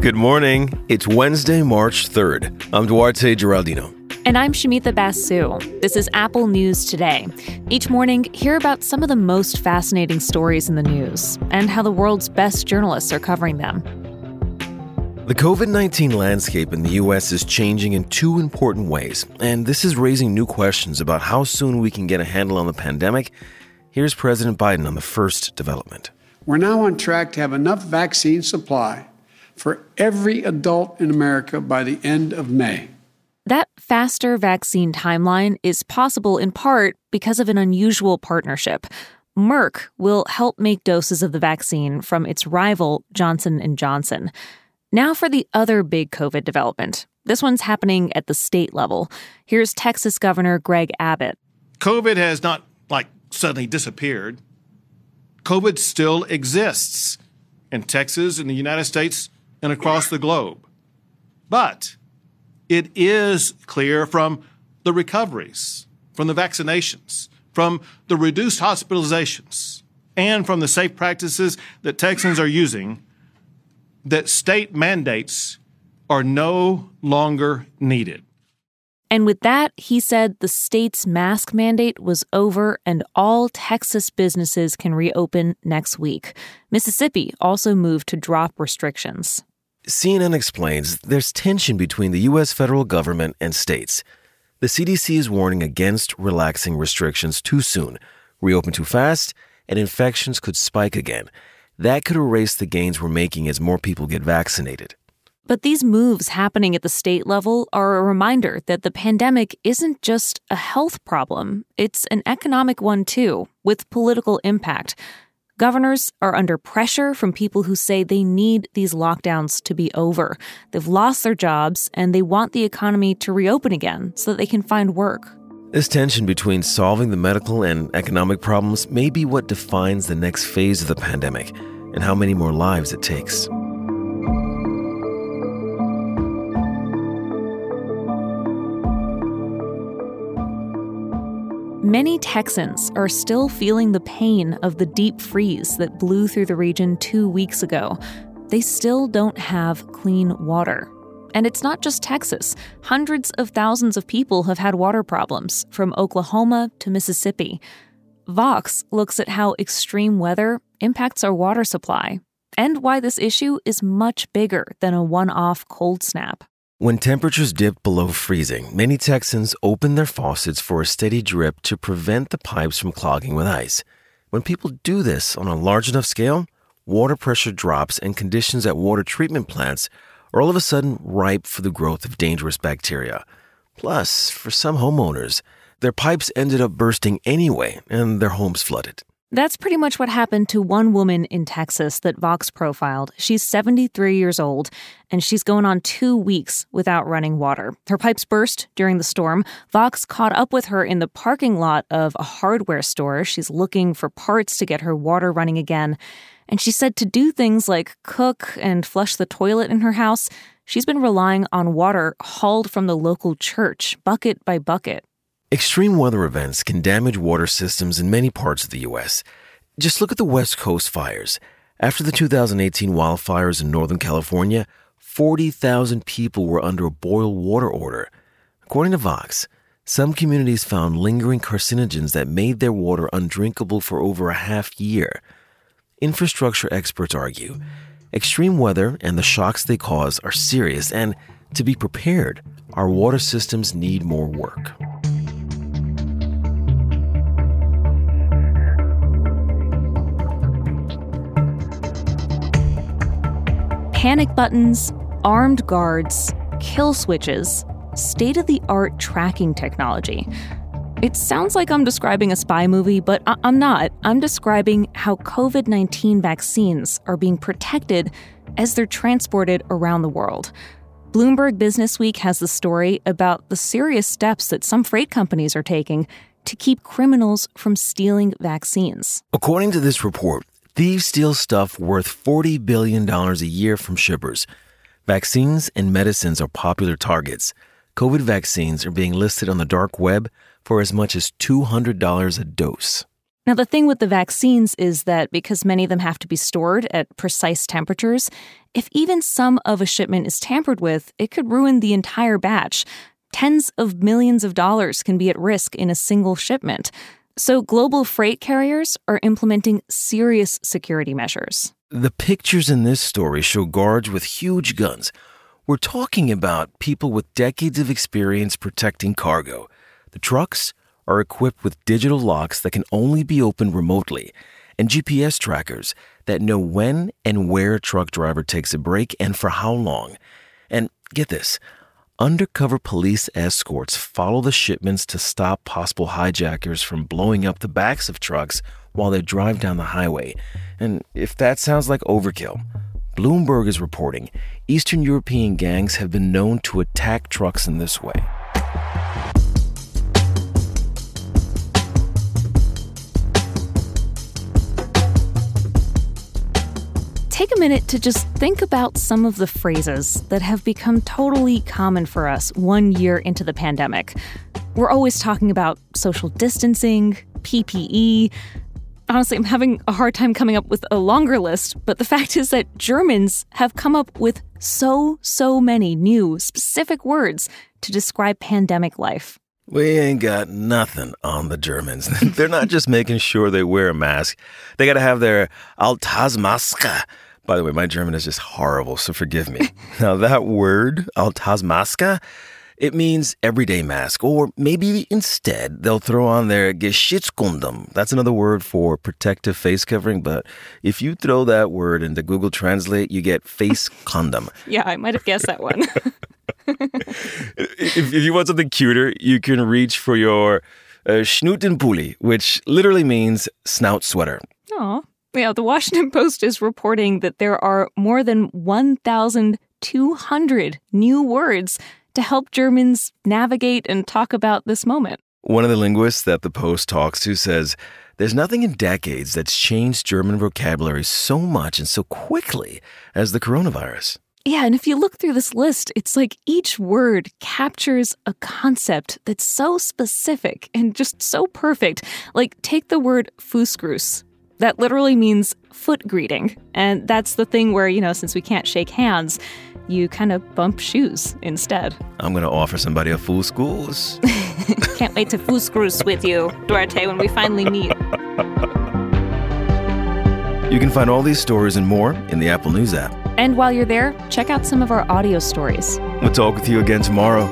Good morning. It's Wednesday, March 3rd. I'm Duarte Geraldino. And I'm Shumita Basu. This is Apple News Today. Each morning, hear about some of the most fascinating stories in the news and how the world's best journalists are covering them. The COVID 19 landscape in the U.S. is changing in two important ways, and this is raising new questions about how soon we can get a handle on the pandemic. Here's President Biden on the first development. We're now on track to have enough vaccine supply for every adult in America by the end of May. That faster vaccine timeline is possible in part because of an unusual partnership. Merck will help make doses of the vaccine from its rival Johnson & Johnson. Now for the other big COVID development. This one's happening at the state level. Here's Texas Governor Greg Abbott. COVID has not like suddenly disappeared. COVID still exists in Texas, in the United States, and across the globe. But it is clear from the recoveries, from the vaccinations, from the reduced hospitalizations, and from the safe practices that Texans are using that state mandates are no longer needed. And with that, he said the state's mask mandate was over and all Texas businesses can reopen next week. Mississippi also moved to drop restrictions. CNN explains there's tension between the U.S. federal government and states. The CDC is warning against relaxing restrictions too soon, reopen too fast, and infections could spike again. That could erase the gains we're making as more people get vaccinated. But these moves happening at the state level are a reminder that the pandemic isn't just a health problem, it's an economic one too, with political impact. Governors are under pressure from people who say they need these lockdowns to be over. They've lost their jobs and they want the economy to reopen again so that they can find work. This tension between solving the medical and economic problems may be what defines the next phase of the pandemic and how many more lives it takes. Many Texans are still feeling the pain of the deep freeze that blew through the region two weeks ago. They still don't have clean water. And it's not just Texas. Hundreds of thousands of people have had water problems, from Oklahoma to Mississippi. Vox looks at how extreme weather impacts our water supply and why this issue is much bigger than a one off cold snap. When temperatures dip below freezing, many Texans open their faucets for a steady drip to prevent the pipes from clogging with ice. When people do this on a large enough scale, water pressure drops and conditions at water treatment plants are all of a sudden ripe for the growth of dangerous bacteria. Plus, for some homeowners, their pipes ended up bursting anyway and their homes flooded. That's pretty much what happened to one woman in Texas that Vox profiled. She's 73 years old, and she's going on two weeks without running water. Her pipes burst during the storm. Vox caught up with her in the parking lot of a hardware store. She's looking for parts to get her water running again. And she said to do things like cook and flush the toilet in her house, she's been relying on water hauled from the local church, bucket by bucket. Extreme weather events can damage water systems in many parts of the U.S. Just look at the West Coast fires. After the 2018 wildfires in Northern California, 40,000 people were under a boil water order. According to Vox, some communities found lingering carcinogens that made their water undrinkable for over a half year. Infrastructure experts argue extreme weather and the shocks they cause are serious, and to be prepared, our water systems need more work. Panic buttons, armed guards, kill switches, state of the art tracking technology. It sounds like I'm describing a spy movie, but I- am not. I'm describing how COVID 19 vaccines are being protected as they're transported around the world. Bloomberg Businessweek has the story about the serious steps that some freight companies are taking to keep criminals from stealing vaccines. According to this report, Thieves steal stuff worth $40 billion a year from shippers. Vaccines and medicines are popular targets. COVID vaccines are being listed on the dark web for as much as $200 a dose. Now, the thing with the vaccines is that because many of them have to be stored at precise temperatures, if even some of a shipment is tampered with, it could ruin the entire batch. Tens of millions of dollars can be at risk in a single shipment. So, global freight carriers are implementing serious security measures. The pictures in this story show guards with huge guns. We're talking about people with decades of experience protecting cargo. The trucks are equipped with digital locks that can only be opened remotely and GPS trackers that know when and where a truck driver takes a break and for how long. And get this undercover police escorts follow the shipments to stop possible hijackers from blowing up the backs of trucks while they drive down the highway. And if that sounds like overkill, Bloomberg is reporting Eastern European gangs have been known to attack trucks in this way. A minute to just think about some of the phrases that have become totally common for us one year into the pandemic. We're always talking about social distancing, PPE. Honestly, I'm having a hard time coming up with a longer list, but the fact is that Germans have come up with so, so many new, specific words to describe pandemic life. We ain't got nothing on the Germans. They're not just making sure they wear a mask. They got to have their Alltagsmaske, by the way, my German is just horrible, so forgive me. now, that word, Alltagsmaske, it means everyday mask, or maybe instead they'll throw on their Gesichtskondom. That's another word for protective face covering, but if you throw that word into Google Translate, you get face condom. yeah, I might have guessed that one. if, if, you want something cuter, you can reach for your uh, Schnutenpulli, which literally means snout sweater. Aw. Yeah, the Washington Post is reporting that there are more than 1,200 new words to help Germans navigate and talk about this moment. One of the linguists that the Post talks to says there's nothing in decades that's changed German vocabulary so much and so quickly as the coronavirus. Yeah, and if you look through this list, it's like each word captures a concept that's so specific and just so perfect. Like, take the word Fußgruß, that literally means foot greeting. And that's the thing where, you know, since we can't shake hands, you kind of bump shoes instead. I'm going to offer somebody a Fußgruß. Can't wait to Fußgruß with you, Duarte, when we finally meet. You can find all these stories and more in the Apple News app. And while you're there, check out some of our audio stories. We'll talk with you again tomorrow.